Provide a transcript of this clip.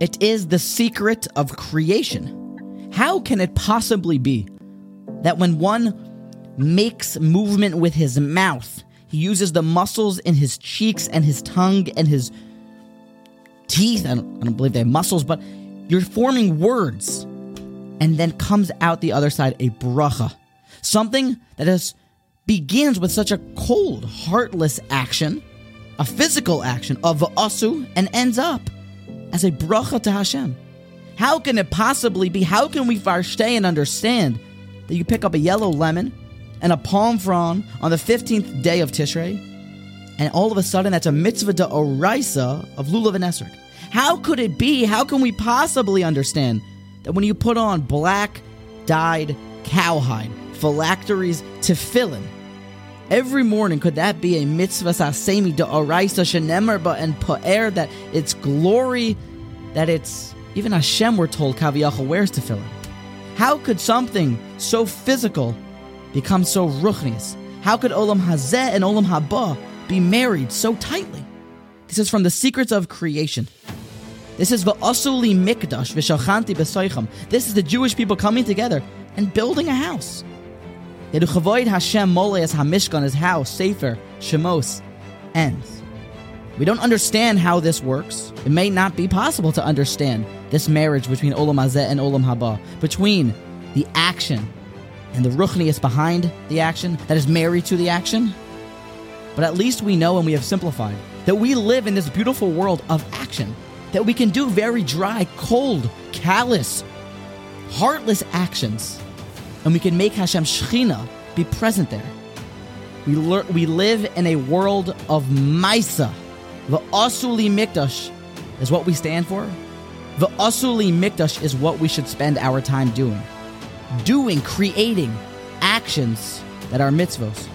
It is the secret of creation. How can it possibly be that when one makes movement with his mouth, he uses the muscles in his cheeks and his tongue and his teeth? I don't, I don't believe they have muscles, but you're forming words. And then comes out the other side a bracha. Something that is, begins with such a cold, heartless action, a physical action of asu, and ends up as a bracha to Hashem. How can it possibly be? How can we stay and understand that you pick up a yellow lemon and a palm frond on the 15th day of Tishrei, and all of a sudden that's a mitzvah de oraisa of lulav and esrog? How could it be? How can we possibly understand that when you put on black dyed cowhide, phylacteries, tefillin, every morning could that be a mitzvah sasemi de oraisa shenemer and po'er that its glory, that it's even Hashem we're told kaviyachal wears tefillin. How could something so physical become so ruchnius? How could olam hazeh and olam haba be married so tightly? This is from the secrets of creation. This is v'asuli mikdash v'shachanti b'soicham. This is the Jewish people coming together and building a house. Yeduchavoid Hashem moleas hamishkan, his house, Sefer, Shemos, ends. We don't understand how this works. It may not be possible to understand this marriage between Olam Hazeh and Olam Haba, between the action and the ruchnius behind the action that is married to the action. But at least we know and we have simplified that we live in this beautiful world of action that we can do very dry, cold, callous, heartless actions, and we can make Hashem Shechina be present there. We, we live in a world of Maisa. The Asuli Mikdash is what we stand for. The Asuli Mikdash is what we should spend our time doing. Doing, creating actions that are mitzvos.